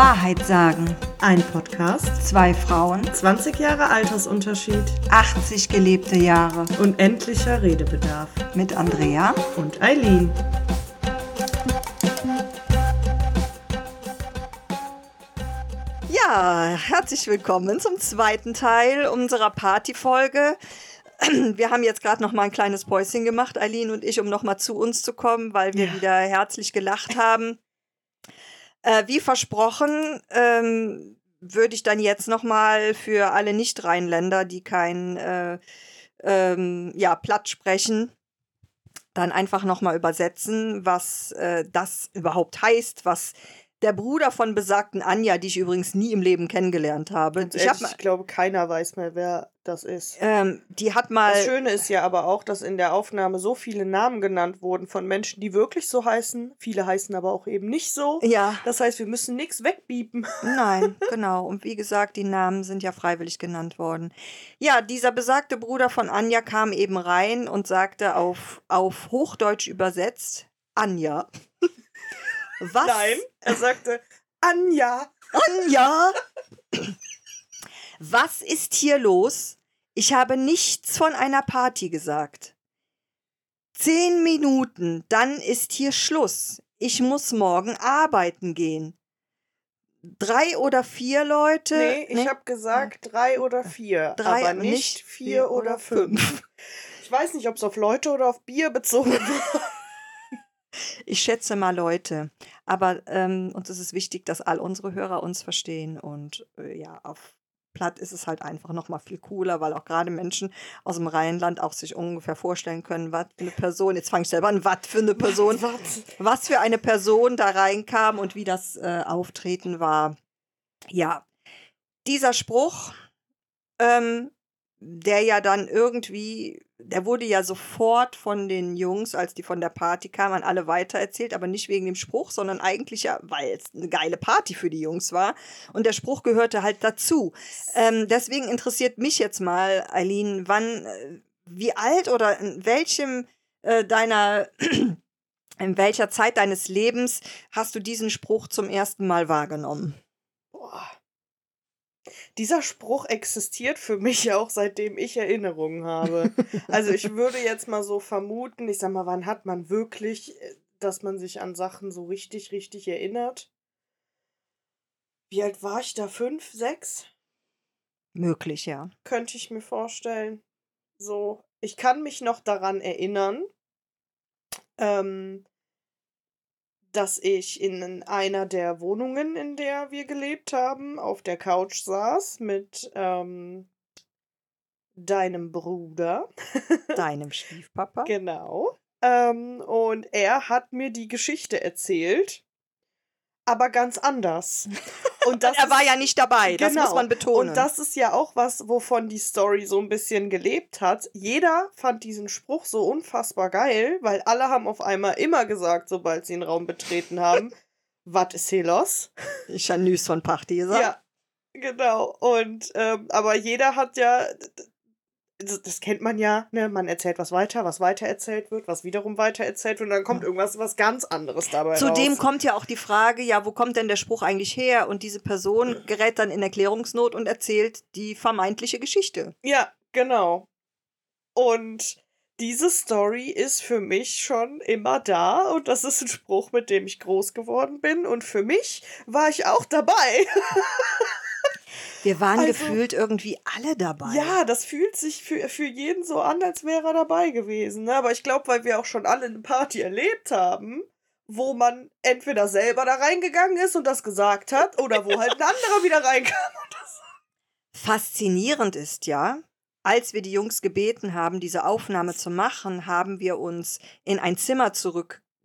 Wahrheit sagen. Ein Podcast, Zwei Frauen, 20 Jahre Altersunterschied, 80 gelebte Jahre. unendlicher Redebedarf. Mit Andrea. Und Eileen. Ja, herzlich willkommen zum zweiten Teil unserer Partyfolge. Wir haben jetzt gerade noch mal ein kleines Päuschen gemacht, Eileen und ich, um noch mal zu uns zu kommen, weil wir Ja. wieder herzlich gelacht haben. Äh, wie versprochen ähm, würde ich dann jetzt noch mal für alle Nicht-Rheinländer, die kein äh, ähm, ja, Platt sprechen, dann einfach noch mal übersetzen, was äh, das überhaupt heißt, was der Bruder von besagten Anja, die ich übrigens nie im Leben kennengelernt habe, Ganz ich, ehrlich, hab mal, ich glaube, keiner weiß mehr, wer das ist. ähm, die hat mal Das Schöne ist ja aber auch, dass in der Aufnahme so viele Namen genannt wurden von Menschen, die wirklich so heißen. Viele heißen aber auch eben nicht so. ja, Das heißt, wir müssen nichts wegbiepen. Nein, genau. Und wie gesagt, die Namen sind ja freiwillig genannt worden. Ja, dieser besagte Bruder von Anja kam eben rein und sagte auf, auf Hochdeutsch übersetzt, Anja. Was? Nein, er sagte, Anja. Anja! Was ist hier los? Ich habe nichts von einer Party gesagt. Zehn Minuten, dann ist hier Schluss. Ich muss morgen arbeiten gehen. Drei oder vier Leute? Nee, ich Nee? habe gesagt drei oder vier. Drei, aber nicht nicht vier vier oder oder fünf. Ich weiß nicht, ob es auf Leute oder auf Bier bezogen war. Ich schätze mal Leute. Aber ähm, uns ist es wichtig, dass all unsere Hörer uns verstehen. Und äh, ja, auf Platt ist es halt einfach noch mal viel cooler, weil auch gerade Menschen aus dem Rheinland auch sich ungefähr vorstellen können, was für eine Person, jetzt fange ich selber an, was für eine Person, Was? was für eine Person da reinkam und wie das äh, Auftreten war. Ja, dieser Spruch, ähm, der ja dann irgendwie, der wurde ja sofort von den Jungs, als die von der Party kamen, an alle weitererzählt, aber nicht wegen dem Spruch, sondern eigentlich ja, weil es eine geile Party für die Jungs war. Und der Spruch gehörte halt dazu. Ähm, deswegen interessiert mich jetzt mal, Eileen, wann, äh, wie alt oder in welchem äh, deiner, in welcher Zeit deines Lebens hast du diesen Spruch zum ersten Mal wahrgenommen? Dieser Spruch existiert für mich auch seitdem ich Erinnerungen habe. Also ich würde jetzt mal so vermuten, ich sag mal, wann hat man wirklich, äh, dass man sich an Sachen so richtig, richtig erinnert? Wie alt war ich da? Fünf, sechs? Möglich, ja. Könnte ich mir vorstellen. So, ich kann mich noch daran erinnern, ähm, dass ich in einer der Wohnungen, in der wir gelebt haben, auf der Couch saß mit ähm, deinem Bruder. Deinem Stiefpapa. Genau. Ähm, und er hat mir die Geschichte erzählt, aber ganz anders. Und das er war ist- ja nicht dabei, das muss Genau. man betonen. und das ist ja auch was, wovon die Story so ein bisschen gelebt hat. Jeder fand diesen Spruch so unfassbar geil, weil alle haben auf einmal immer gesagt, sobald sie den Raum betreten haben, was ist hier los? ich habe Nüs von gesagt. Ja, genau. Und ähm, aber jeder hat ja, das, kennt man ja, ne? Man erzählt was weiter, was weiter erzählt wird, was wiederum weiter erzählt wird und dann kommt irgendwas was ganz anderes dabei Zudem raus. kommt ja auch die Frage, ja, wo kommt denn der Spruch eigentlich her? Und diese Person gerät dann in Erklärungsnot und erzählt die vermeintliche Geschichte. Ja, genau. Und diese Story ist für mich schon immer da und das ist ein Spruch, mit dem ich groß geworden bin und für mich war ich auch dabei. Wir waren Also- gefühlt irgendwie alle dabei. Ja, das fühlt sich für, für jeden so an, als wäre er dabei gewesen. Ne? Aber ich glaube, weil wir auch schon alle eine Party erlebt haben, wo man entweder selber da reingegangen ist und das gesagt hat oder wo halt ein anderer wieder reinkam. Faszinierend ist ja, als wir die Jungs gebeten haben, diese Aufnahme zu machen, haben wir uns in ein Zimmer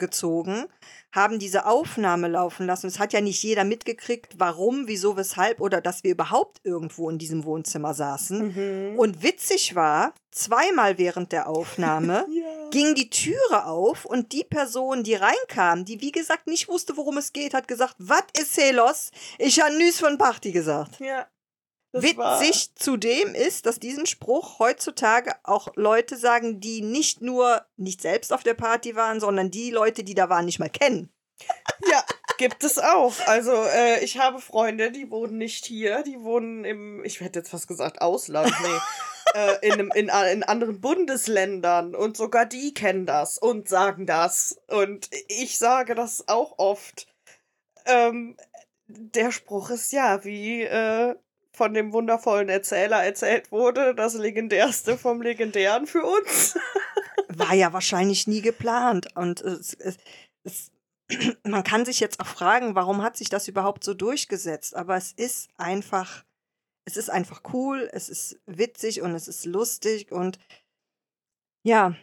zurückgezogen, haben diese Aufnahme laufen lassen. Es hat ja nicht jeder mitgekriegt, warum, wieso, weshalb oder dass wir überhaupt irgendwo in diesem Wohnzimmer saßen. Mhm. Und witzig war, zweimal während der Aufnahme ja. ging die Türe auf und die Person, die reinkam, die wie gesagt nicht wusste, worum es geht, hat gesagt, was ist hier los? Ich habe Nüs von Party gesagt. ja. Das war- Witzig zudem ist, dass diesen Spruch heutzutage auch Leute sagen, die nicht nur nicht selbst auf der Party waren, sondern die Leute, die da waren, nicht mal kennen. Ja, Gibt es auch. Also, äh, ich habe Freunde, die wohnen nicht hier, die wohnen im, ich hätte jetzt fast gesagt, Ausland, nee. äh, in, in, in anderen Bundesländern und sogar die kennen das und sagen das. Und ich sage das auch oft. Ähm, der Spruch ist ja, wie äh, von dem wundervollen Erzähler erzählt wurde, das legendärste vom Legendären für uns. War ja wahrscheinlich nie geplant. Und es, es, es, man kann sich jetzt auch fragen, warum hat sich das überhaupt so durchgesetzt? Aber es ist einfach, es ist einfach cool, es ist witzig und es ist lustig und ja,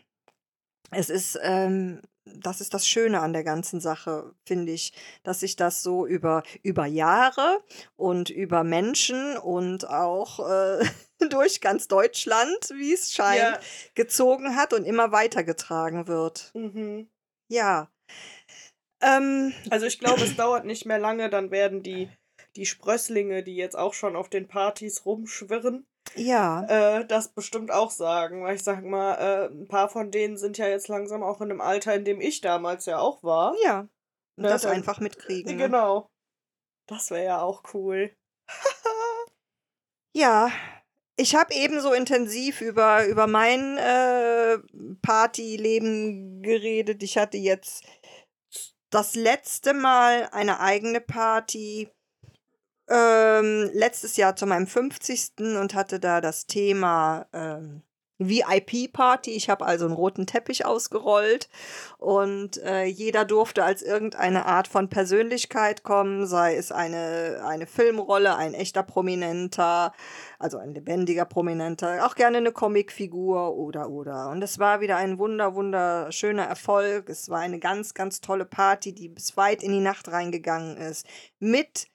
es ist ähm, das ist das Schöne an der ganzen Sache, finde ich, dass sich das so über, über Jahre und über Menschen und auch äh, durch ganz Deutschland, wie es scheint, ja. gezogen hat und immer weitergetragen wird. Mhm. Ja. Ähm, also ich glaube, es dauert nicht mehr lange, dann werden die, die Sprösslinge, die jetzt auch schon auf den Partys rumschwirren, ja. Äh, das bestimmt auch sagen, weil ich sag mal, äh, ein paar von denen sind ja jetzt langsam auch in einem Alter, in dem ich damals ja auch war. Ja. Und ne, das dann, einfach mitkriegen. Ne? Genau. Das wäre ja auch cool. ja. Ich habe ebenso intensiv über, über mein äh, Partyleben geredet. Ich hatte jetzt das letzte Mal eine eigene Party ähm, letztes Jahr zu meinem 50. und hatte da das Thema ähm, VIP-Party. Ich habe also einen roten Teppich ausgerollt und äh, jeder durfte als irgendeine Art von Persönlichkeit kommen, sei es eine, eine Filmrolle, ein echter Prominenter, also ein lebendiger Prominenter, auch gerne eine Comicfigur oder oder. Und es war wieder ein wunder, wunderschöner Erfolg. Es war eine ganz, ganz tolle Party, die bis weit in die Nacht reingegangen ist. Mit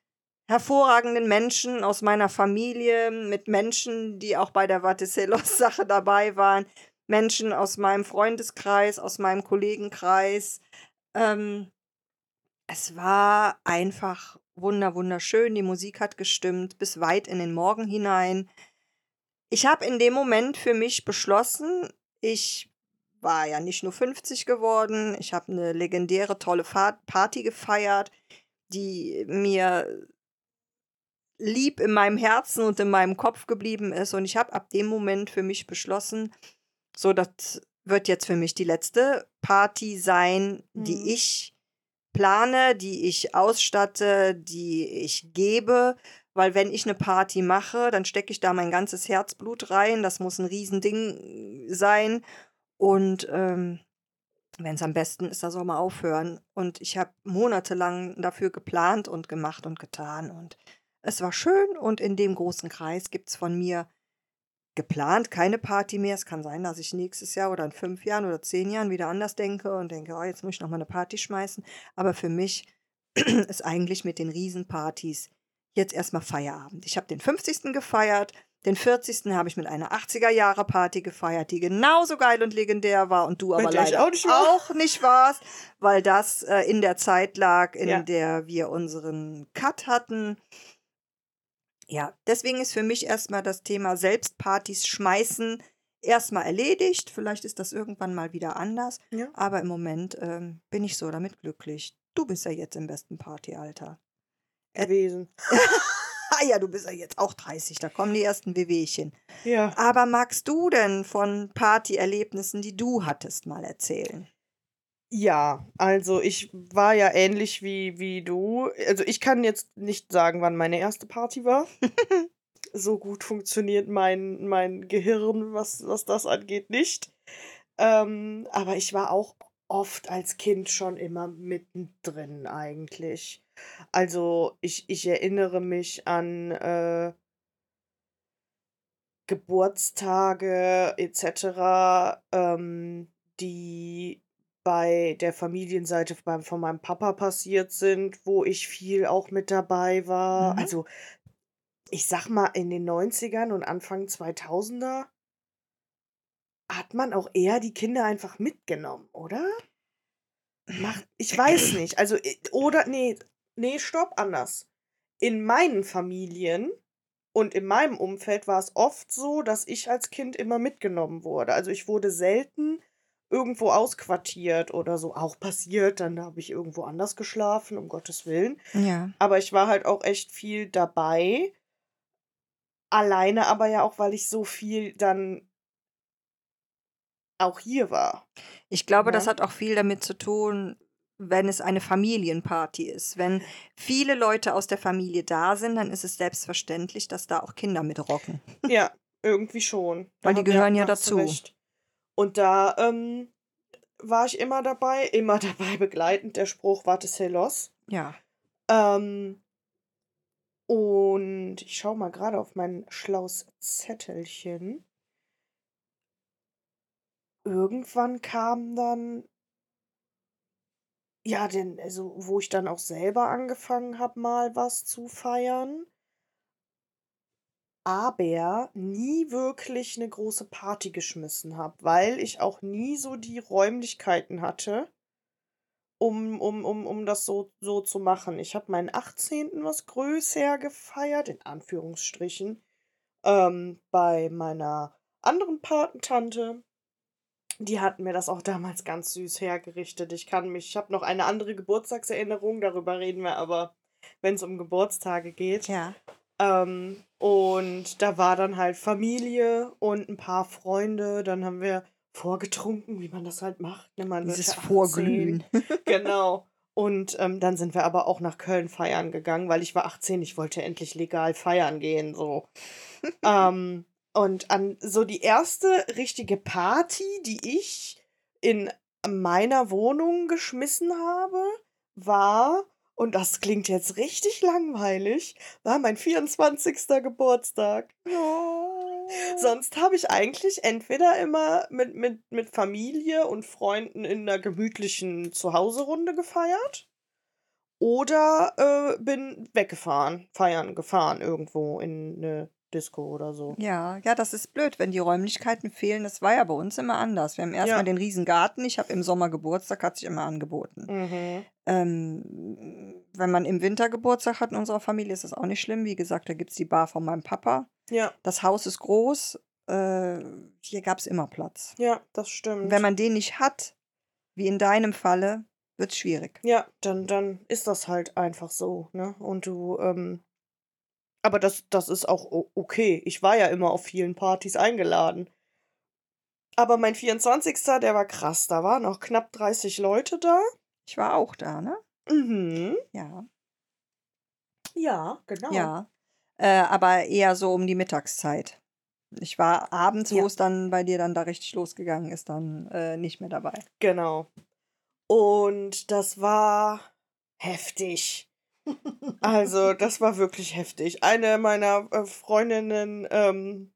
hervorragenden Menschen aus meiner Familie, mit Menschen, die auch bei der Vatiselos-Sache dabei waren, Menschen aus meinem Freundeskreis, aus meinem Kollegenkreis. Ähm, es war einfach wunder wunderschön. Die Musik hat gestimmt bis weit in den Morgen hinein. Ich habe in dem Moment für mich beschlossen, ich war ja nicht nur 50 geworden, ich habe eine legendäre tolle Party gefeiert, die mir lieb in meinem Herzen und in meinem Kopf geblieben ist. Und ich habe ab dem Moment für mich beschlossen, so, das wird jetzt für mich die letzte Party sein, die mhm. ich plane, die ich ausstatte, die ich gebe. Weil wenn ich eine Party mache, dann stecke ich da mein ganzes Herzblut rein. Das muss ein Riesending sein. Und ähm, wenn es am besten ist, da soll man aufhören. Und ich habe monatelang dafür geplant und gemacht und getan. Und es war schön und in dem großen Kreis gibt es von mir geplant keine Party mehr. Es kann sein, dass ich nächstes Jahr oder in fünf Jahren oder zehn Jahren wieder anders denke und denke, oh, jetzt muss ich nochmal eine Party schmeißen. Aber für mich ist eigentlich mit den Riesenpartys jetzt erstmal Feierabend. Ich habe den 50. gefeiert, den 40. habe ich mit einer 80er-Jahre-Party gefeiert, die genauso geil und legendär war und du aber und leider auch nicht, auch nicht, warst, weil das äh, in der Zeit lag, in ja. der wir unseren Cut hatten. Ja, deswegen ist für mich erstmal das Thema Selbstpartys schmeißen erstmal erledigt. Vielleicht ist das irgendwann mal wieder anders. Ja. Aber im Moment ähm, bin ich so damit glücklich. Du bist ja jetzt im besten Partyalter. Gewesen. ah ja, du bist ja jetzt auch 30, da kommen die ersten Wehwehchen. Ja. Aber magst du denn von Partyerlebnissen, die du hattest, mal erzählen? Ja, also ich war ja ähnlich wie, wie du. Also ich kann jetzt nicht sagen, wann meine erste Party war. so gut funktioniert mein, mein Gehirn, was, was das angeht, nicht. Ähm, aber ich war auch oft als Kind schon immer mittendrin eigentlich. Also ich, ich erinnere mich an äh, Geburtstage etc., ähm, die bei der Familienseite von meinem Papa passiert sind, wo ich viel auch mit dabei war. Mhm. Also, ich sag mal, in den 90ern und Anfang 2000er hat man auch eher die Kinder einfach mitgenommen, oder? Mach, ich weiß nicht. Also, oder, nee, nee, stopp, anders. In meinen Familien und in meinem Umfeld war es oft so, dass ich als Kind immer mitgenommen wurde. Also, ich wurde selten irgendwo ausquartiert oder so. Auch passiert, dann habe ich irgendwo anders geschlafen, um Gottes Willen. Ja. Aber ich war halt auch echt viel dabei. Alleine aber ja auch, weil ich so viel dann auch hier war. Ich glaube, das Ne? hat auch viel damit zu tun, wenn es eine Familienparty ist. Wenn viele Leute aus der Familie da sind, dann ist es selbstverständlich, dass da auch Kinder mitrocken. Ja, irgendwie schon. Da Weil die gehören ja du dazu. recht. Und da ähm, war ich immer dabei, immer dabei begleitend der Spruch, warte, los. Ja. Ähm, und ich schaue mal gerade auf mein schlaues Zettelchen. Irgendwann kam dann, ja, denn, also, wo ich dann auch selber angefangen habe, mal was zu feiern. Aber nie wirklich eine große Party geschmissen habe, weil ich auch nie so die Räumlichkeiten hatte, um, um, um, um das so, so zu machen. Ich habe meinen 18. was größer gefeiert, in Anführungsstrichen, ähm, bei meiner anderen Patentante. Die hatten mir das auch damals ganz süß hergerichtet. Ich kann mich, ich habe noch eine andere Geburtstagserinnerung, darüber reden wir aber, wenn es um Geburtstage geht. Ja. Ähm, und da war dann halt Familie und ein paar Freunde. Dann haben wir vorgetrunken, wie man das halt macht. Ne? Man Dieses ja 18. Vorglühen. Genau. Und ähm, dann sind wir aber auch nach Köln feiern gegangen, weil ich war 18, ich wollte endlich legal feiern gehen, so. ähm, und an so die erste richtige Party, die ich in meiner Wohnung geschmissen habe, war, und das klingt jetzt richtig langweilig, war mein 24. Geburtstag. Sonst habe ich eigentlich entweder immer mit, mit, mit Familie und Freunden in einer gemütlichen Zuhause-Runde gefeiert oder äh, bin weggefahren, feiern gefahren irgendwo in eine Disco oder so. Ja, ja, das ist blöd, wenn die Räumlichkeiten fehlen. Das war ja bei uns immer anders. Wir haben erstmal Ja. den riesen Garten. Ich habe im Sommer Geburtstag, hat sich immer angeboten. Mhm. Ähm, wenn man im Winter Geburtstag hat in unserer Familie, ist das auch nicht schlimm. Wie gesagt, da gibt es die Bar von meinem Papa. Ja, Das Haus ist groß. Äh, hier gab es immer Platz. ja, das stimmt. Wenn man den nicht hat, wie in deinem Falle, wird es schwierig. Ja, dann, dann ist das halt einfach so, ne? Und du, ähm, aber das, das ist auch okay. Ich war ja immer auf vielen Partys eingeladen. Aber mein 24. der war krass. Da waren noch knapp 30 Leute da. Ich war auch da, ne? Mhm. Ja. Ja, genau. Ja. Äh, aber eher so um die Mittagszeit. Ich war abends, wo Ja. es dann bei dir dann da richtig losgegangen ist, dann äh, nicht mehr dabei. Genau. Und das war heftig. Also, das war wirklich heftig. Eine meiner äh, Freundinnen ähm,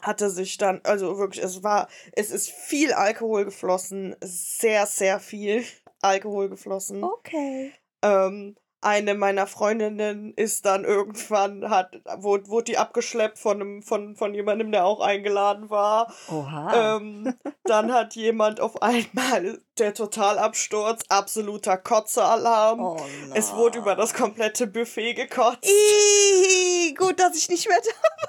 hatte sich dann, also wirklich, es war, es ist viel Alkohol geflossen, sehr, sehr viel Alkohol geflossen. Okay. Ähm, eine meiner Freundinnen ist dann irgendwann, hat, wurde, wurde die abgeschleppt von, einem, von, von jemandem, der auch eingeladen war. Oha. Ähm, dann hat jemand auf einmal der Totalabsturz, absoluter Kotzealarm. oh, Es wurde über das komplette Buffet gekotzt. Ih, gut, dass ich nicht mehr da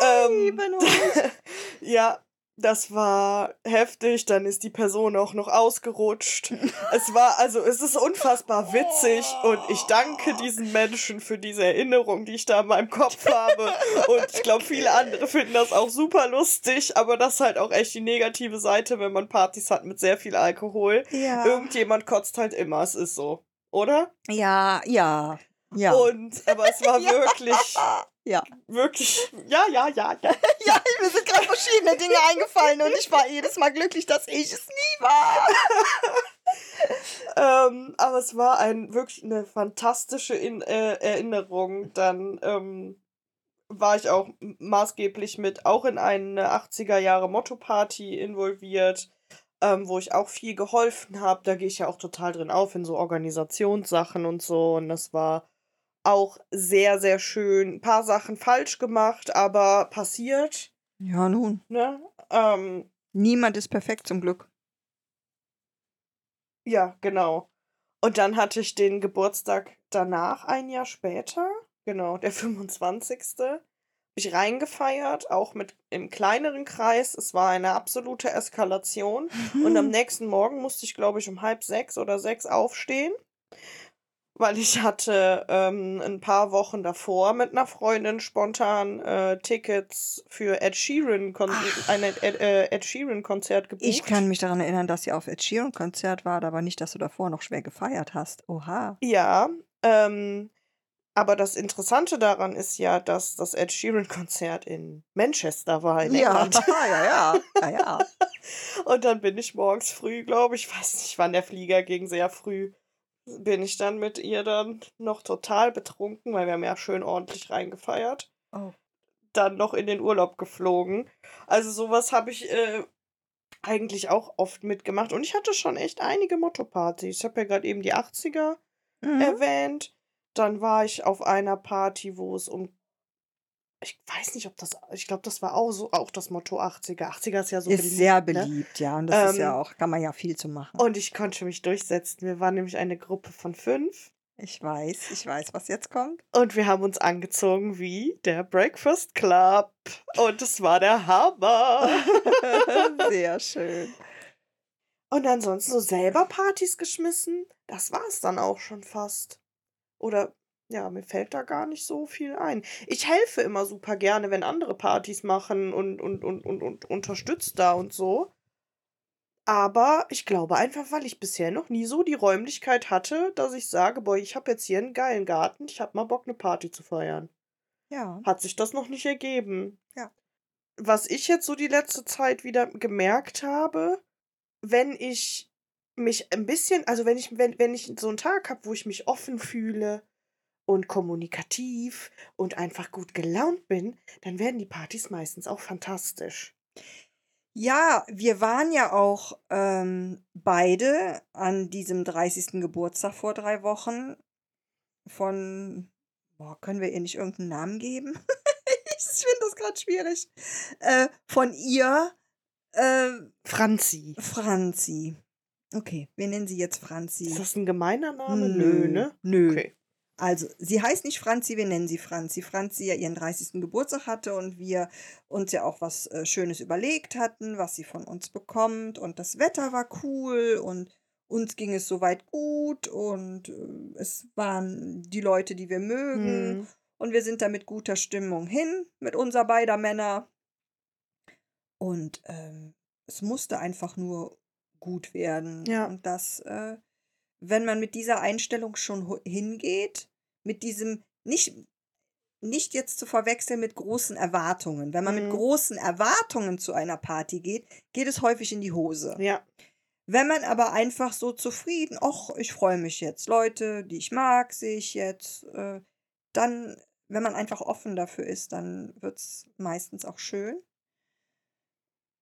Ähm, bin. Scheibenhund. ja, das war heftig. Dann ist die Person auch noch ausgerutscht. es war, also, es ist unfassbar witzig und ich danke diesen Menschen für diese Erinnerung, die ich da in meinem Kopf habe. Und ich glaube, viele andere finden das auch super lustig, aber das ist halt auch echt die negative Seite, wenn man Partys hat mit sehr viel Alkohol. Ja. Irgendjemand kotzt halt immer, es ist so, oder? ja, ja, ja. Und, aber es war wirklich, Ja. wirklich, ja, ja, ja, ja. ja, mir sind gerade verschiedene Dinge eingefallen und ich war jedes Mal glücklich, dass ich es nie war. ähm, aber es war ein wirklich eine fantastische In äh, Erinnerung. Dann ähm, war ich auch maßgeblich mit auch in eine 80er Jahre Motto-Party involviert, ähm, wo ich auch viel geholfen habe. Da gehe ich ja auch total drin auf in so Organisationssachen und so. Und das war auch sehr, sehr schön. Ein paar Sachen falsch gemacht, aber passiert. Ja, nun. Ne? Ähm, Niemand ist perfekt zum Glück. Ja, genau. Und dann hatte ich den Geburtstag danach, ein Jahr später, genau, der 25. ich reingefeiert, auch mit im kleineren Kreis. Es war eine absolute Eskalation. Und am nächsten Morgen musste ich, glaube ich, um halb sechs oder sechs aufstehen weil ich hatte ähm, ein paar Wochen davor mit einer Freundin spontan äh, Tickets für Ed Sheeran ein Ed, äh, Ed Sheeran Konzert gebucht. Ich kann mich daran erinnern, dass sie auf Ed Sheeran Konzert war, aber nicht, dass du davor noch schwer gefeiert hast. Oha. Ja, ähm, aber das Interessante daran ist ja, dass das Ed Sheeran Konzert in Manchester war in Ja, ja, ja, ja, ja. Und dann bin ich morgens früh, glaube ich, weiß nicht, wann der Flieger ging, sehr früh, bin ich dann mit ihr dann noch total betrunken, weil wir haben ja schön ordentlich reingefeiert, Oh. dann noch in den Urlaub geflogen. Also sowas habe ich äh, eigentlich auch oft mitgemacht. Und ich hatte schon echt einige Motto-Partys. Ich habe ja gerade eben die 80er Mhm. erwähnt. Dann war ich auf einer Party, wo es um ich weiß nicht, ob das, ich glaube, das war auch so, auch das Motto 80er. 80er ist ja so Ist beliebt, sehr ne? beliebt, ja. Und das ist ja Ähm, auch, kann man ja viel zu machen. Und ich konnte mich durchsetzen. Wir waren nämlich eine Gruppe von fünf Ich weiß, ich weiß, was jetzt kommt. und wir haben uns angezogen wie der Breakfast Club. Und es war der Hammer. Sehr schön. Und ansonsten so selber Partys geschmissen. Das war es dann auch schon fast. Oder ja, mir fällt da gar nicht so viel ein. Ich helfe immer super gerne, wenn andere Partys machen und, und, und, und, und unterstütze da und so. Aber ich glaube einfach, weil ich bisher noch nie so die Räumlichkeit hatte, dass ich sage, boah, ich habe jetzt hier einen geilen Garten, ich habe mal Bock, eine Party zu feiern. Ja. Hat sich das noch nicht ergeben. Ja. Was ich jetzt so die letzte Zeit wieder gemerkt habe, wenn ich mich ein bisschen, also wenn ich, wenn, wenn ich so einen Tag habe, wo ich mich offen fühle und kommunikativ und einfach gut gelaunt bin, dann werden die Partys meistens auch fantastisch. Ja, wir waren ja auch ähm, beide an diesem 30. Geburtstag vor drei Wochen von, boah, können wir ihr nicht irgendeinen Namen geben? ich finde das gerade schwierig. Äh, von ihr, äh, Franzi. Franzi. Okay, wir nennen sie jetzt Franzi. Ist das ein gemeiner Name? Nö, ne? Nö. Okay. Also, sie heißt nicht Franzi, wir nennen sie Franzi. Franzi ja ihren 30. Geburtstag hatte und wir uns ja auch was äh, Schönes überlegt hatten, was sie von uns bekommt. Und das Wetter war cool und uns ging es soweit gut und äh, es waren die Leute, die wir mögen. Hm. Und wir sind da mit guter Stimmung hin, mit unser beider Männer. Und ähm, es musste einfach nur gut werden. Ja. Und das, äh, wenn man mit dieser Einstellung schon ho- hingeht, mit diesem, nicht, nicht jetzt zu verwechseln mit großen Erwartungen. Wenn man mit Mhm. großen Erwartungen zu einer Party geht, geht es häufig in die Hose. Ja. Wenn man aber einfach so zufrieden, ach, ich freue mich jetzt, Leute, die ich mag, sehe ich jetzt, äh, dann, wenn man einfach offen dafür ist, dann wird es meistens auch schön.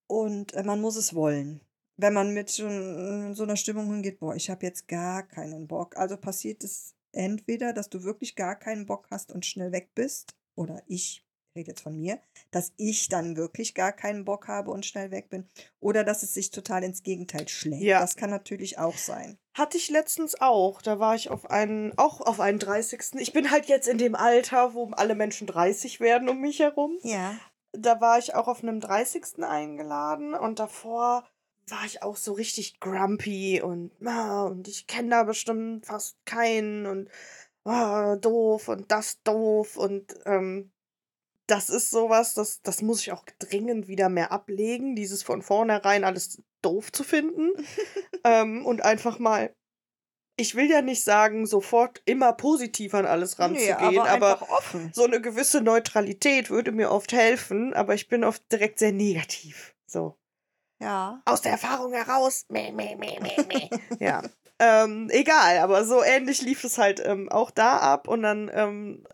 Und äh, man muss es wollen. Wenn man mit so, n- so einer Stimmung hingeht, boah, ich habe jetzt gar keinen Bock. Also passiert es entweder, dass du wirklich gar keinen Bock hast und schnell weg bist, oder ich rede jetzt von mir, dass ich dann wirklich gar keinen Bock habe und schnell weg bin, oder dass es sich total ins Gegenteil schlägt. Ja. Das kann natürlich auch sein. Hatte ich letztens auch. Da war ich auf einen, auch auf einen 30. Ich bin halt jetzt in dem Alter, wo alle Menschen 30 werden um mich herum. Ja. Da war ich auch auf einem 30. eingeladen und davor war ich auch so richtig grumpy und, ah, und ich kenne da bestimmt fast keinen und ah, doof und das doof und ähm, das ist sowas, das, das muss ich auch dringend wieder mehr ablegen, dieses von vornherein alles doof zu finden ähm, und einfach mal, ich will ja nicht sagen, sofort immer positiv an alles Nee, ranzugehen, aber, aber, offen. so eine gewisse Neutralität würde mir oft helfen, aber ich bin oft direkt sehr negativ. So. Ja. Aus der Erfahrung heraus. Meh, meh, meh, meh, meh. ja. Ähm, egal, aber so ähnlich lief es halt ähm, auch da ab und dann ähm,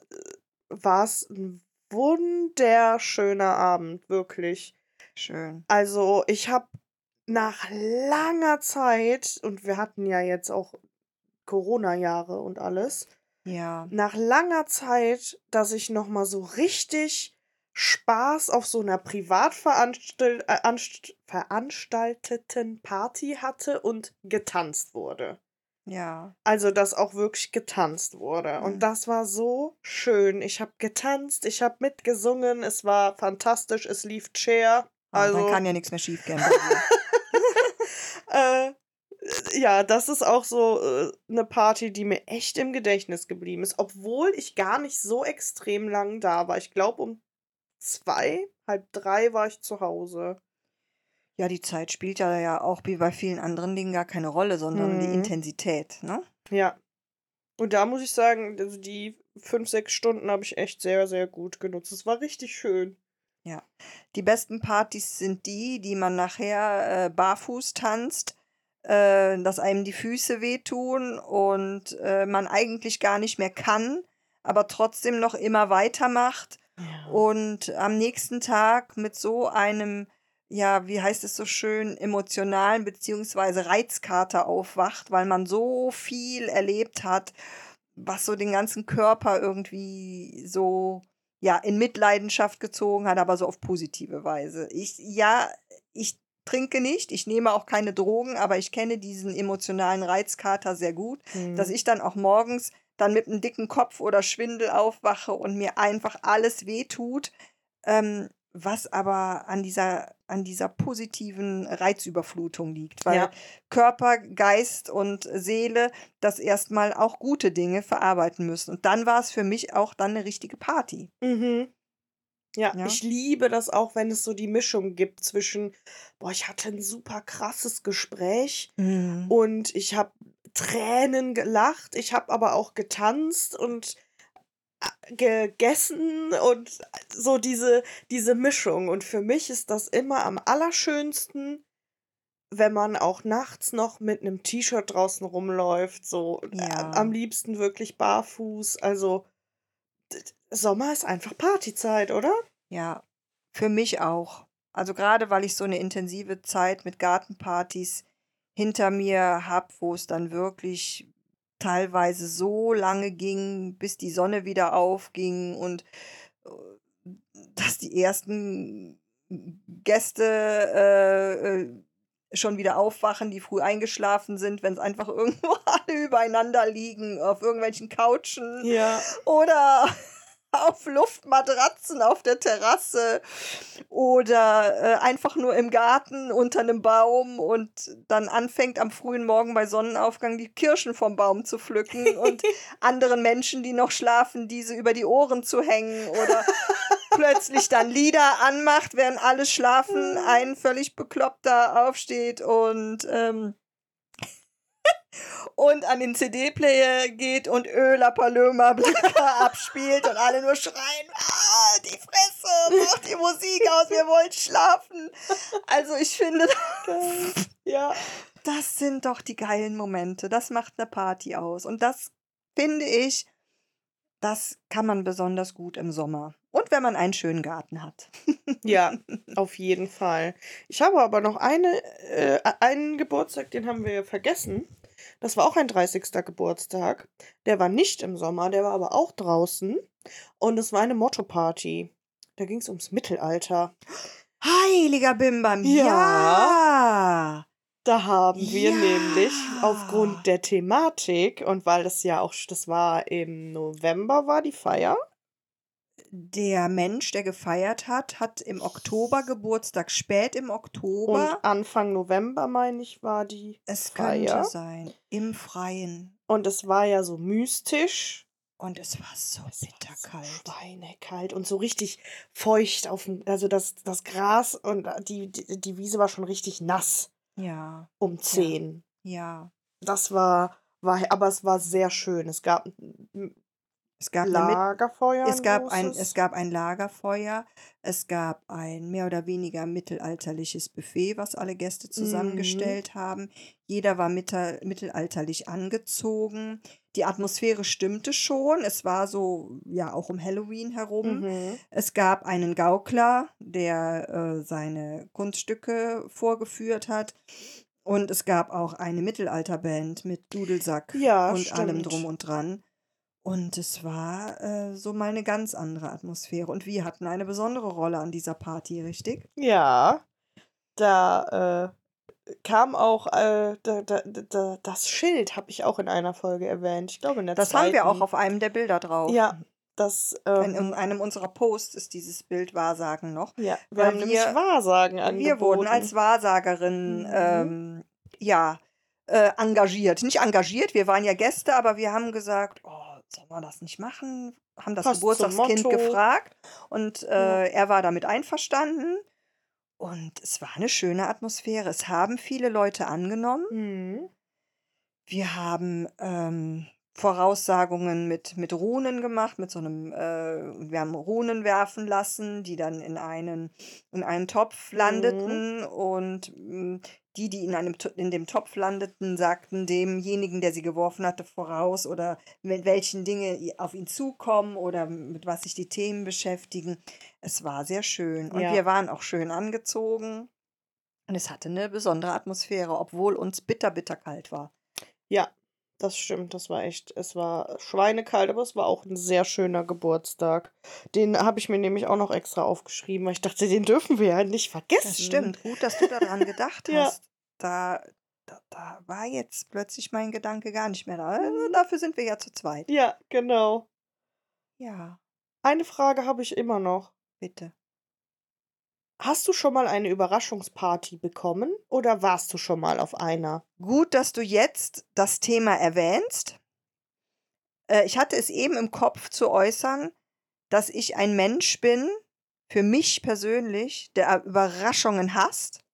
war es ein wunderschöner Abend, wirklich. Schön. Also, ich habe nach langer Zeit, und wir hatten ja jetzt auch Corona-Jahre und alles, Ja. nach langer Zeit, dass ich noch mal so richtig Spaß auf so einer privat veranstal äh, anst veranstalteten Party hatte und getanzt wurde. Ja. Also, dass auch wirklich getanzt wurde. Mhm. Und das war so schön. Ich habe getanzt, ich habe mitgesungen, es war fantastisch, es lief Chair. Ah, Also, dann kann ja nichts mehr schief gehen. äh, ja, das ist auch so äh, eine Party, die mir echt im Gedächtnis geblieben ist, obwohl ich gar nicht so extrem lang da war. Ich glaube, um zwei, halb drei war ich zu Hause. ja, die Zeit spielt ja, ja auch wie bei vielen anderen Dingen gar keine Rolle, sondern die Mhm. Intensität, ne? Ja. Und da muss ich sagen, also die fünf, sechs Stunden habe ich echt sehr, sehr gut genutzt. Es war richtig schön. Die besten Partys sind die, die man nachher äh, barfuß tanzt, äh, dass einem die Füße wehtun und äh, man eigentlich gar nicht mehr kann, aber trotzdem noch immer weitermacht und am nächsten Tag mit so einem, ja, wie heißt es so schön, emotionalen beziehungsweise Reizkater aufwacht, weil man so viel erlebt hat, was so den ganzen Körper irgendwie so ja in Mitleidenschaft gezogen hat, aber so auf positive Weise. Ich ja, ich trinke nicht, ich nehme auch keine Drogen, aber ich kenne diesen emotionalen Reizkater sehr gut dass Mhm. ich dann auch morgens dann mit einem dicken Kopf oder Schwindel aufwache und mir einfach alles wehtut, ähm, was aber an dieser, an dieser positiven Reizüberflutung liegt. Weil Ja. Körper, Geist und Seele das erstmal auch gute Dinge verarbeiten müssen. Und dann war es für mich auch dann eine richtige Party. Mhm. Ja, Ja. ich liebe das auch, wenn es so die Mischung gibt zwischen, boah, ich hatte ein super krasses Gespräch und ich habe Tränen gelacht, ich habe aber auch getanzt und äh, gegessen und so diese, diese Mischung. Und für mich ist das immer am allerschönsten, wenn man auch nachts noch mit einem T-Shirt draußen rumläuft, so äh, Ja. am liebsten wirklich barfuß. Also Sommer ist einfach Partyzeit, oder? Ja, für mich auch. Also gerade weil ich so eine intensive Zeit mit Gartenpartys hinter mir habe, wo es dann wirklich teilweise so lange ging, bis die Sonne wieder aufging und äh, dass die ersten Gäste äh, äh, schon wieder aufwachen, die früh eingeschlafen sind, wenn es einfach irgendwo alle übereinander liegen, auf irgendwelchen Couchen Ja. oder auf Luftmatratzen auf der Terrasse oder äh, einfach nur im Garten unter einem Baum und dann anfängt am frühen Morgen bei Sonnenaufgang die Kirschen vom Baum zu pflücken und anderen Menschen, die noch schlafen, diese über die Ohren zu hängen oder plötzlich dann Lieder anmacht, während alle schlafen, ein völlig bekloppter aufsteht und ähm, und an den CD-Player geht und Öla Paloma Blanca abspielt und alle nur schreien, ah, die Fresse, mach die Musik aus, wir wollen schlafen. Also ich finde, Ja. das sind doch die geilen Momente. Das macht eine Party aus. Und das finde ich, das kann man besonders gut im Sommer. Und wenn man einen schönen Garten hat. Ja, auf jeden Fall. Ich habe aber noch eine, äh, einen Geburtstag, den haben wir vergessen. Das war auch ein 30. Geburtstag. Der war nicht im Sommer, der war aber auch draußen. Und es war eine Motto-Party. Da ging es ums Mittelalter. Heiliger Bimbam, Ja. ja. Da haben wir Ja. nämlich aufgrund der Thematik und weil das ja auch, das war im November, war die Feier. Der Mensch, der gefeiert hat, hat im Oktober Geburtstag, spät im Oktober. Und Anfang November, meine ich, war die es Feier. könnte sein, im Freien. Und es war ja so mystisch. Und es war so Es bitterkalt. So schweinekalt und so richtig feucht auf dem, also das, das Gras und die, die, die Wiese war schon richtig nass Ja, um 10. ja. Das war, war, aber es war sehr schön. Es gab Es gab, Lagerfeuer. es, gab ein, es gab ein Lagerfeuer, es gab ein mehr oder weniger mittelalterliches Buffet, was alle Gäste Mhm. zusammengestellt haben. Jeder war mittel, mittelalterlich angezogen. Die Atmosphäre stimmte schon. Es war so, ja, auch um Halloween herum. Mhm. Es gab einen Gaukler, der äh, seine Kunststücke vorgeführt hat. Und es gab auch eine Mittelalterband mit Dudelsack Ja, und allem stimmt. drum und dran. Und es war äh, so mal eine ganz andere Atmosphäre. Und wir hatten eine besondere Rolle an dieser Party, richtig? Ja, da kam auch äh, da, da, da, das Schild, habe ich auch in einer Folge erwähnt. Ich glaube in der Das zweiten. haben wir auch auf einem der Bilder drauf. Ja, das. In, Ähm, in einem unserer Posts ist dieses Bild Wahrsagen noch. ja, wir haben nämlich Wahrsagen angeboten. Wir wurden als Wahrsagerin Mhm. ähm, ja, äh, engagiert. Nicht engagiert, wir waren ja Gäste, aber wir haben gesagt, oh, sollen wir das nicht machen? Haben das Passt Geburtstagskind gefragt und äh, Ja. er war damit einverstanden. Und es war eine schöne Atmosphäre. Es haben viele Leute angenommen. Mhm. Wir haben ähm, Voraussagungen mit, mit Runen gemacht, mit so einem, äh, wir haben Runen werfen lassen, die dann in einen, in einen Topf landeten und mh, die, die in, einem, in dem Topf landeten, sagten demjenigen, der sie geworfen hatte, voraus oder mit welchen Dinge auf ihn zukommen oder mit was sich die Themen beschäftigen. Es war sehr schön und Ja. wir waren auch schön angezogen und es hatte eine besondere Atmosphäre, obwohl uns bitter, bitter kalt war. Ja, das stimmt. Das war echt. Es war schweinekalt, aber es war auch ein sehr schöner Geburtstag. Den habe ich mir nämlich auch noch extra aufgeschrieben, weil ich dachte, den dürfen wir ja nicht vergessen. Das stimmt. Gut, dass du daran gedacht Ja. hast. Da, da, da war jetzt plötzlich mein Gedanke gar nicht mehr da. Also, dafür sind wir ja zu zweit. Ja, genau. Ja, Eine Frage habe ich immer noch. bitte. Hast du schon mal eine Überraschungsparty bekommen oder warst du schon mal auf einer? Gut, dass du jetzt das Thema erwähnst. Äh, ich hatte es eben im Kopf zu äußern, dass ich ein Mensch bin, für mich persönlich, der Überraschungen hasst.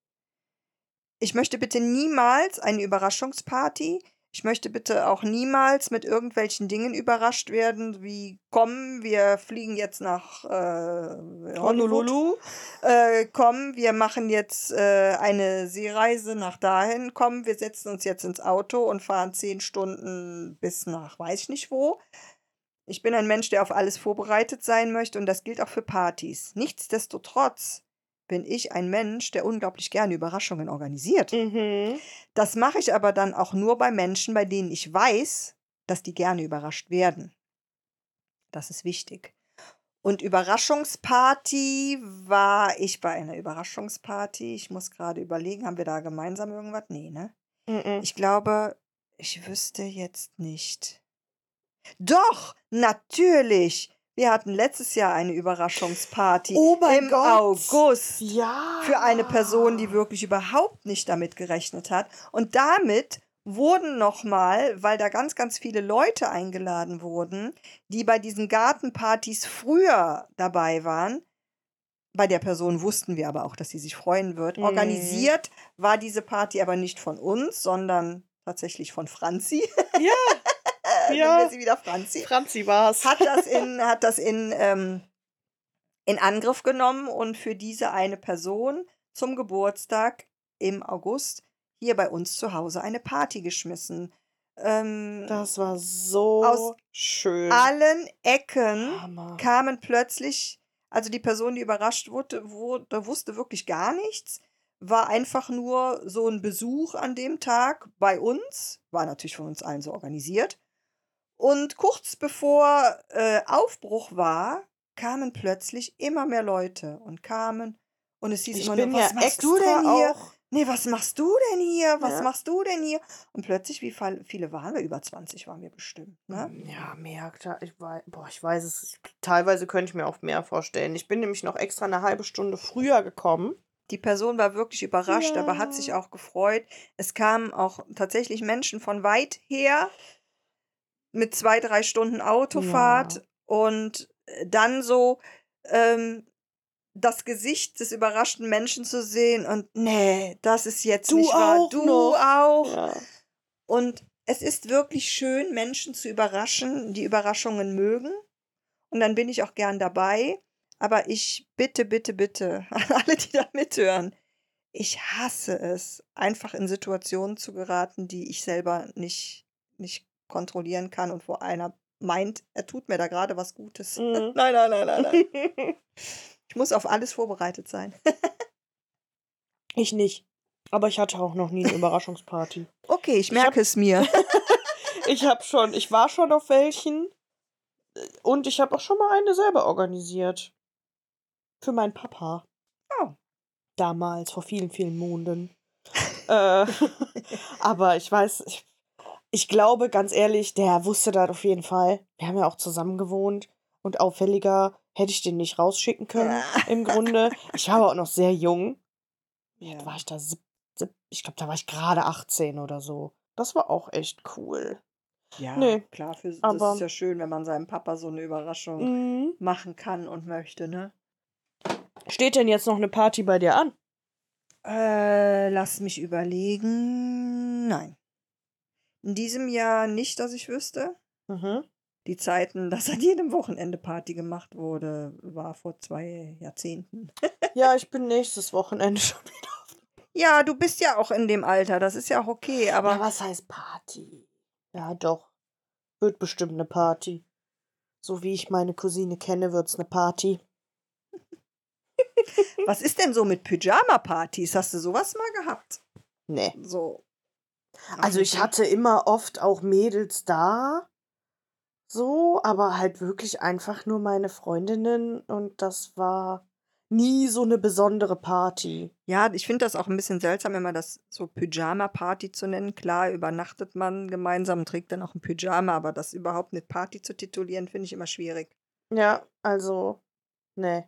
Ich möchte bitte niemals eine Überraschungsparty. Ich möchte bitte auch niemals mit irgendwelchen Dingen überrascht werden, wie komm, wir fliegen jetzt nach äh, Honolulu. Äh, komm, wir machen jetzt äh, eine Seereise nach dahin. Komm, wir setzen uns jetzt ins Auto und fahren zehn Stunden bis nach weiß ich nicht wo. Ich bin ein Mensch, der auf alles vorbereitet sein möchte und das gilt auch für Partys. Nichtsdestotrotz bin ich ein Mensch, der unglaublich gerne Überraschungen organisiert. Mhm. Das mache ich aber dann auch nur bei Menschen, bei denen ich weiß, dass die gerne überrascht werden. Das ist wichtig. Und Überraschungsparty war ich bei einer Überraschungsparty. Ich muss gerade überlegen, haben wir da gemeinsam irgendwas? Nee, ne? Mhm. Ich glaube, ich wüsste jetzt nicht. Doch, natürlich. Wir hatten letztes Jahr eine Überraschungsparty Oh mein im Gott. August Ja. für eine Person, die wirklich überhaupt nicht damit gerechnet hat. Und damit wurden nochmal, weil da ganz, ganz viele Leute eingeladen wurden, die bei diesen Gartenpartys früher dabei waren, bei der Person wussten wir aber auch, dass sie sich freuen wird. Mhm. Organisiert war diese Party aber nicht von uns, sondern tatsächlich von Franzi. Ja. Nennen Ja. wir sie wieder Franzi Franzi war's. hat das in, hat das in, ähm, in Angriff genommen und für diese eine Person zum Geburtstag im August hier bei uns zu Hause eine Party geschmissen. Ähm, Das war so Aus schön. allen Ecken Hammer. kamen plötzlich, also die Person, die überrascht wurde, wurde, wusste wirklich gar nichts, war einfach nur so ein Besuch an dem Tag bei uns, war natürlich von uns allen so organisiert. Und kurz bevor äh, Aufbruch war, kamen plötzlich immer mehr Leute und kamen und es hieß Ich immer nur, was ja machst du denn hier? auch. Nee, was machst du denn hier? Was Ja. machst du denn hier? Und plötzlich, wie viele waren wir? Über 20 waren wir bestimmt. Ne? Ja, mehr. Ich weiß, boah, ich weiß es. Teilweise könnte ich mir auch mehr vorstellen. Ich bin nämlich noch extra eine halbe Stunde früher gekommen. Die Person war wirklich überrascht, aber hat sich Ja. auch gefreut. Es kamen auch tatsächlich Menschen von weit her mit zwei, drei Stunden Autofahrt Ja. und äh, dann so ähm, das Gesicht des überraschten Menschen zu sehen und nee, das ist jetzt Du nicht wahr. Du noch. auch. Ja. Und es ist wirklich schön, Menschen zu überraschen, die Überraschungen mögen. Und dann bin ich auch gern dabei. Aber ich bitte, bitte, bitte an alle, die da mithören, ich hasse es, einfach in Situationen zu geraten, die ich selber nicht, nicht kontrollieren kann und wo einer meint, er tut mir da gerade was Gutes. Mhm. Nein, nein, nein, nein, nein. Ich muss auf alles vorbereitet sein. ich nicht. Aber ich hatte auch noch nie eine Überraschungsparty. Okay, ich Ich hab- merke es mir. Ich habe schon, ich war schon auf welchen äh, und ich habe auch schon mal eine selber organisiert. Für meinen Papa. Oh. Damals, vor vielen, vielen Monden. äh, aber ich weiß, ich, ich glaube, ganz ehrlich, der wusste das auf jeden Fall. Wir haben ja auch zusammen gewohnt und auffälliger hätte ich den nicht rausschicken können, im Grunde. Ich war aber auch noch sehr jung. Ja. War ich da ich glaube, da war ich gerade 18 oder so. Das war auch echt cool. Ja, Nee, klar, für, das aber- ist ja schön, wenn man seinem Papa so eine Überraschung Mhm. machen kann und möchte, ne? Steht denn jetzt noch eine Party bei dir an? Äh, lass mich überlegen. Nein. In diesem Jahr nicht, dass ich wüsste. Mhm. Die Zeiten, dass an jedem Wochenende Party gemacht wurde, war vor zwei Jahrzehnten. Ja, ich bin nächstes Wochenende schon wieder. Ja, du bist ja auch in dem Alter, das ist ja auch okay, aber Aber was heißt Party? Ja, doch. Wird bestimmt eine Party. So wie ich meine Cousine kenne, wird's eine Party. was ist denn so mit Pyjama-Partys? Hast du sowas mal gehabt? Nee. So. Also ich hatte immer oft auch Mädels da. So, aber halt wirklich einfach nur meine Freundinnen und das war nie so eine besondere Party. Ja, ich finde das auch ein bisschen seltsam, immer das so Pyjama-Party zu nennen. Klar, übernachtet man gemeinsam, trägt dann auch ein Pyjama, aber das überhaupt mit Party zu titulieren, finde ich immer schwierig. Ja, also, nee.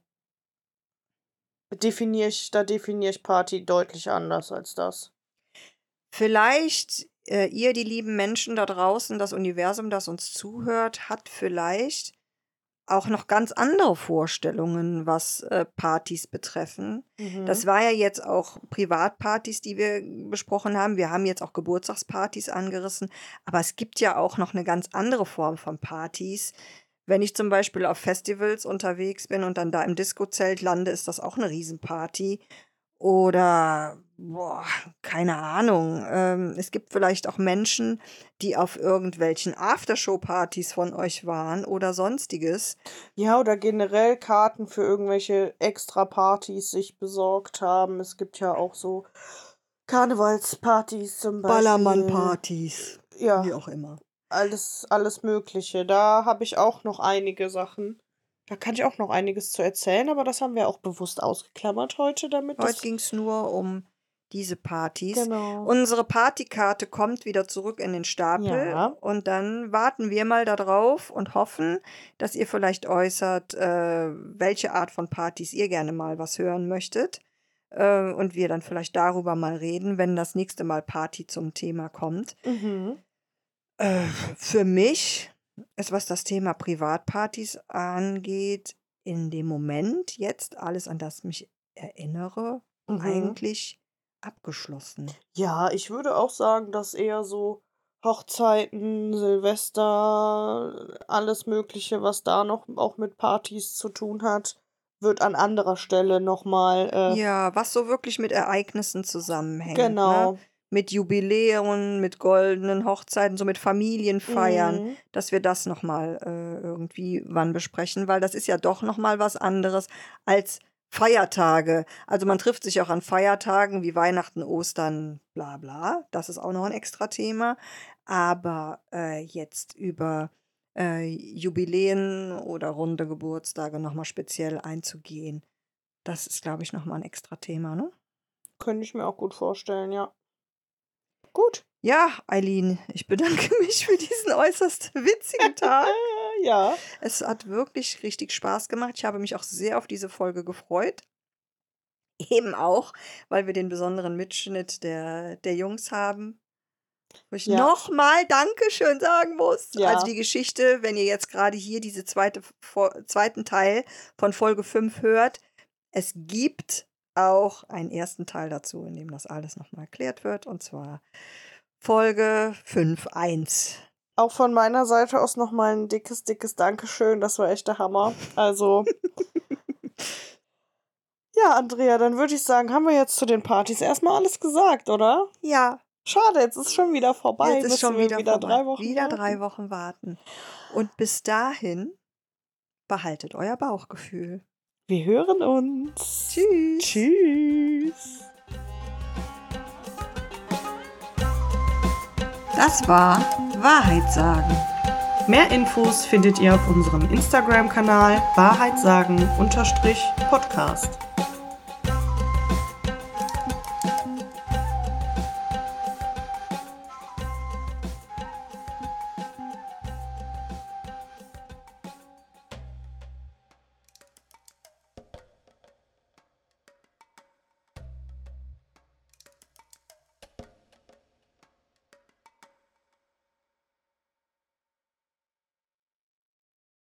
Definiere ich, da definiere ich Party deutlich anders als das. Vielleicht, äh, ihr, die lieben Menschen da draußen, das Universum, das uns zuhört, hat vielleicht auch noch ganz andere Vorstellungen, was äh, Partys betreffen. Das Mhm. war ja jetzt auch Privatpartys, die wir besprochen haben. Wir haben jetzt auch Geburtstagspartys angerissen. Aber es gibt ja auch noch eine ganz andere Form von Partys. Wenn ich zum Beispiel auf Festivals unterwegs bin und dann da im Disco-Zelt lande, ist das auch eine Riesenparty. Oder, boah, keine Ahnung. Ähm, es gibt vielleicht auch Menschen, die auf irgendwelchen Aftershow-Partys von euch waren oder sonstiges. Ja, oder generell Karten für irgendwelche Extra-Partys sich besorgt haben. Es gibt ja auch so Karnevalspartys zum Beispiel. Ballermann-Partys, Ja, wie auch immer. alles, alles Mögliche. Da habe ich auch noch einige Sachen. Da kann ich auch noch einiges zu erzählen, aber das haben wir auch bewusst ausgeklammert heute, damit Heute ging es nur um diese Partys. Genau. Unsere Partykarte kommt wieder zurück in den Stapel Ja. und dann warten wir mal darauf und hoffen, dass ihr vielleicht äußert, äh, welche Art von Partys ihr gerne mal was hören möchtet. Äh, und wir dann vielleicht darüber mal reden, wenn das nächste Mal Party zum Thema kommt. Mhm. Äh, für mich ist, was das Thema Privatpartys angeht, in dem Moment jetzt alles, an das mich erinnere, Mhm. eigentlich abgeschlossen. Ja, ich würde auch sagen, dass eher so Hochzeiten, Silvester, alles Mögliche, was da noch auch mit Partys zu tun hat, wird an anderer Stelle nochmal. Äh, Ja, was so wirklich mit Ereignissen zusammenhängt. genau. Ne? Mit Jubiläen, mit goldenen Hochzeiten, so mit Familienfeiern, Mhm. dass wir das nochmal äh, irgendwie wann besprechen, weil das ist ja doch nochmal was anderes als Feiertage. Also man trifft sich auch an Feiertagen wie Weihnachten, Ostern, bla bla. Das ist auch noch ein extra Thema. Aber äh, jetzt über äh, Jubiläen oder runde Geburtstage nochmal speziell einzugehen, das ist, glaube ich, nochmal ein extra Thema, ne? Könnte ich mir auch gut vorstellen, ja. Gut. Ja, Eileen, ich bedanke mich für diesen äußerst witzigen Tag. Ja. Es hat wirklich richtig Spaß gemacht. Ich habe mich auch sehr auf diese Folge gefreut. Eben auch, weil wir den besonderen Mitschnitt der, der Jungs haben. Wo ich Ja. nochmal Dankeschön sagen muss. Ja. Also die Geschichte, wenn ihr jetzt gerade hier diese zweite, zweiten Teil von Folge 5 hört, es gibt auch einen ersten Teil dazu, in dem das alles nochmal erklärt wird. Und zwar Folge 5.1. Auch von meiner Seite aus nochmal ein dickes, dickes Dankeschön. Das war echt der Hammer. Also. ja, Andrea, dann würde ich sagen, haben wir jetzt zu den Partys erstmal alles gesagt, oder? Ja, Schade, jetzt ist schon wieder vorbei. Jetzt ist Müssen schon wir wieder, wieder vorbei. drei Wochen. Wieder warten. drei Wochen warten. Und bis dahin behaltet euer Bauchgefühl. Wir hören uns. Tschüss. Tschüss. Das war Wahrheit sagen. Mehr Infos findet ihr auf unserem Instagram-Kanal Wahrheit sagen Podcast.